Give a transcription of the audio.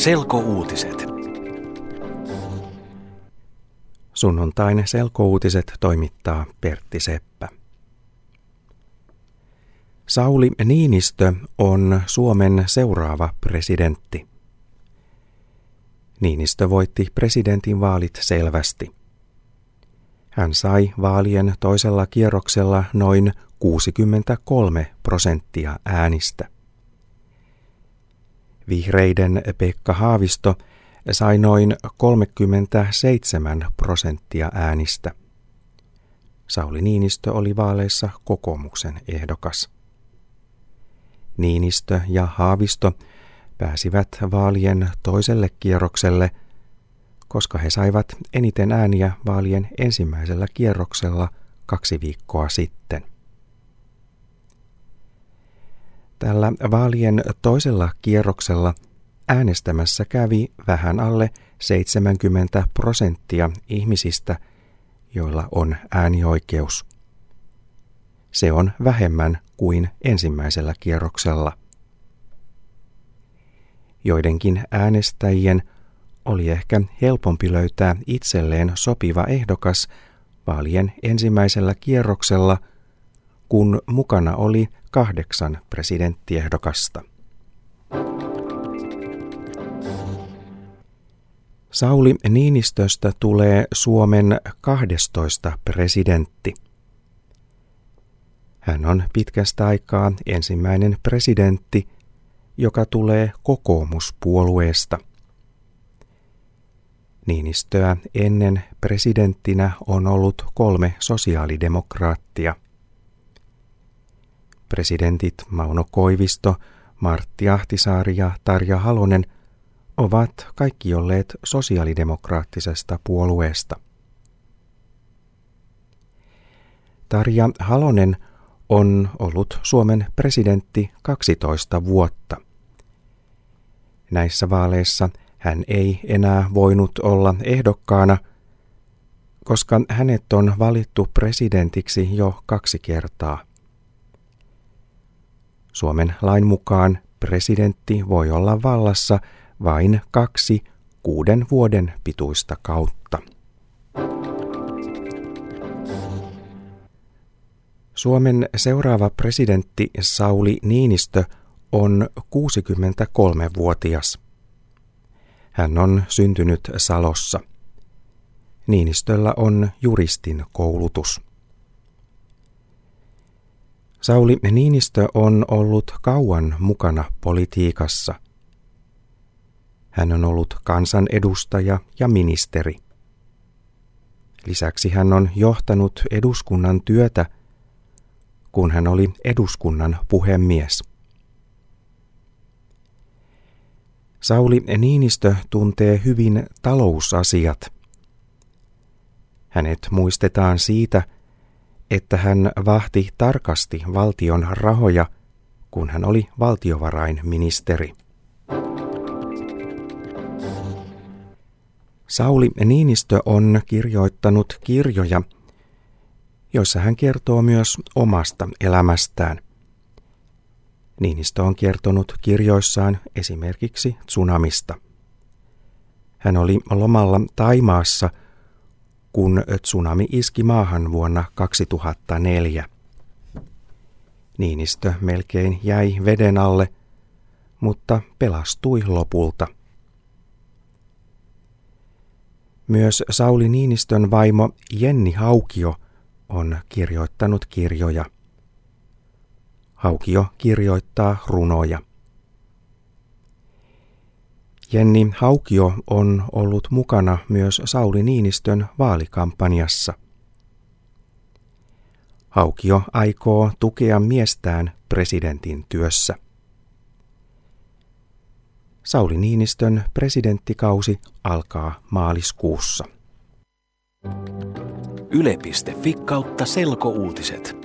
Selkouutiset. Sunnuntain selkouutiset toimittaa Pertti Seppä. Sauli Niinistö on Suomen seuraava presidentti. Niinistö voitti presidentin vaalit selvästi. Hän sai vaalien toisella kierroksella noin 63 prosenttia äänistä. Vihreiden Pekka Haavisto sai noin 37 prosenttia äänistä. Sauli Niinistö oli vaaleissa kokoomuksen ehdokas. Niinistö ja Haavisto pääsivät vaalien toiselle kierrokselle, koska he saivat eniten ääniä vaalien ensimmäisellä kierroksella kaksi viikkoa sitten. Tällä vaalien toisella kierroksella äänestämässä kävi vähän alle 70 prosenttia ihmisistä, joilla on äänioikeus. Se on vähemmän kuin ensimmäisellä kierroksella. Joidenkin äänestäjien oli ehkä helpompi löytää itselleen sopiva ehdokas vaalien ensimmäisellä kierroksella, kun mukana oli kahdeksan presidenttiehdokasta. Sauli Niinistöstä tulee Suomen 12 presidentti. Hän on pitkästä aikaa ensimmäinen presidentti, joka tulee kokoomuspuolueesta. Niinistöä ennen presidenttinä on ollut kolme sosiaalidemokraattia. Presidentit Mauno Koivisto, Martti Ahtisaari ja Tarja Halonen ovat kaikki olleet sosiaalidemokraattisesta puolueesta. Tarja Halonen on ollut Suomen presidentti 12 vuotta. Näissä vaaleissa hän ei enää voinut olla ehdokkaana, koska hänet on valittu presidentiksi jo kaksi kertaa. Suomen lain mukaan presidentti voi olla vallassa vain kaksi kuuden vuoden pituista kautta. Suomen seuraava presidentti Sauli Niinistö on 63-vuotias. Hän on syntynyt Salossa. Niinistöllä on juristin koulutus. Sauli Niinistö on ollut kauan mukana politiikassa. Hän on ollut kansanedustaja ja ministeri. Lisäksi hän on johtanut eduskunnan työtä, kun hän oli eduskunnan puhemies. Sauli Niinistö tuntee hyvin talousasiat. Hänet muistetaan siitä, että hän vahti tarkasti valtion rahoja, kun hän oli valtiovarainministeri. Sauli Niinistö on kirjoittanut kirjoja, joissa hän kertoo myös omasta elämästään. Niinistö on kertonut kirjoissaan esimerkiksi tsunamista. Hän oli lomalla Taimaassa – kun tsunami iski maahan vuonna 2004. Niinistö melkein jäi veden alle, mutta pelastui lopulta. Myös Sauli Niinistön vaimo Jenni Haukio on kirjoittanut kirjoja. Haukio kirjoittaa runoja. Jenni Haukio on ollut mukana myös Sauli Niinistön vaalikampanjassa. Haukio aikoo tukea miestään presidentin työssä. Sauli Niinistön presidenttikausi alkaa maaliskuussa. Yle.fi kautta selkouutiset.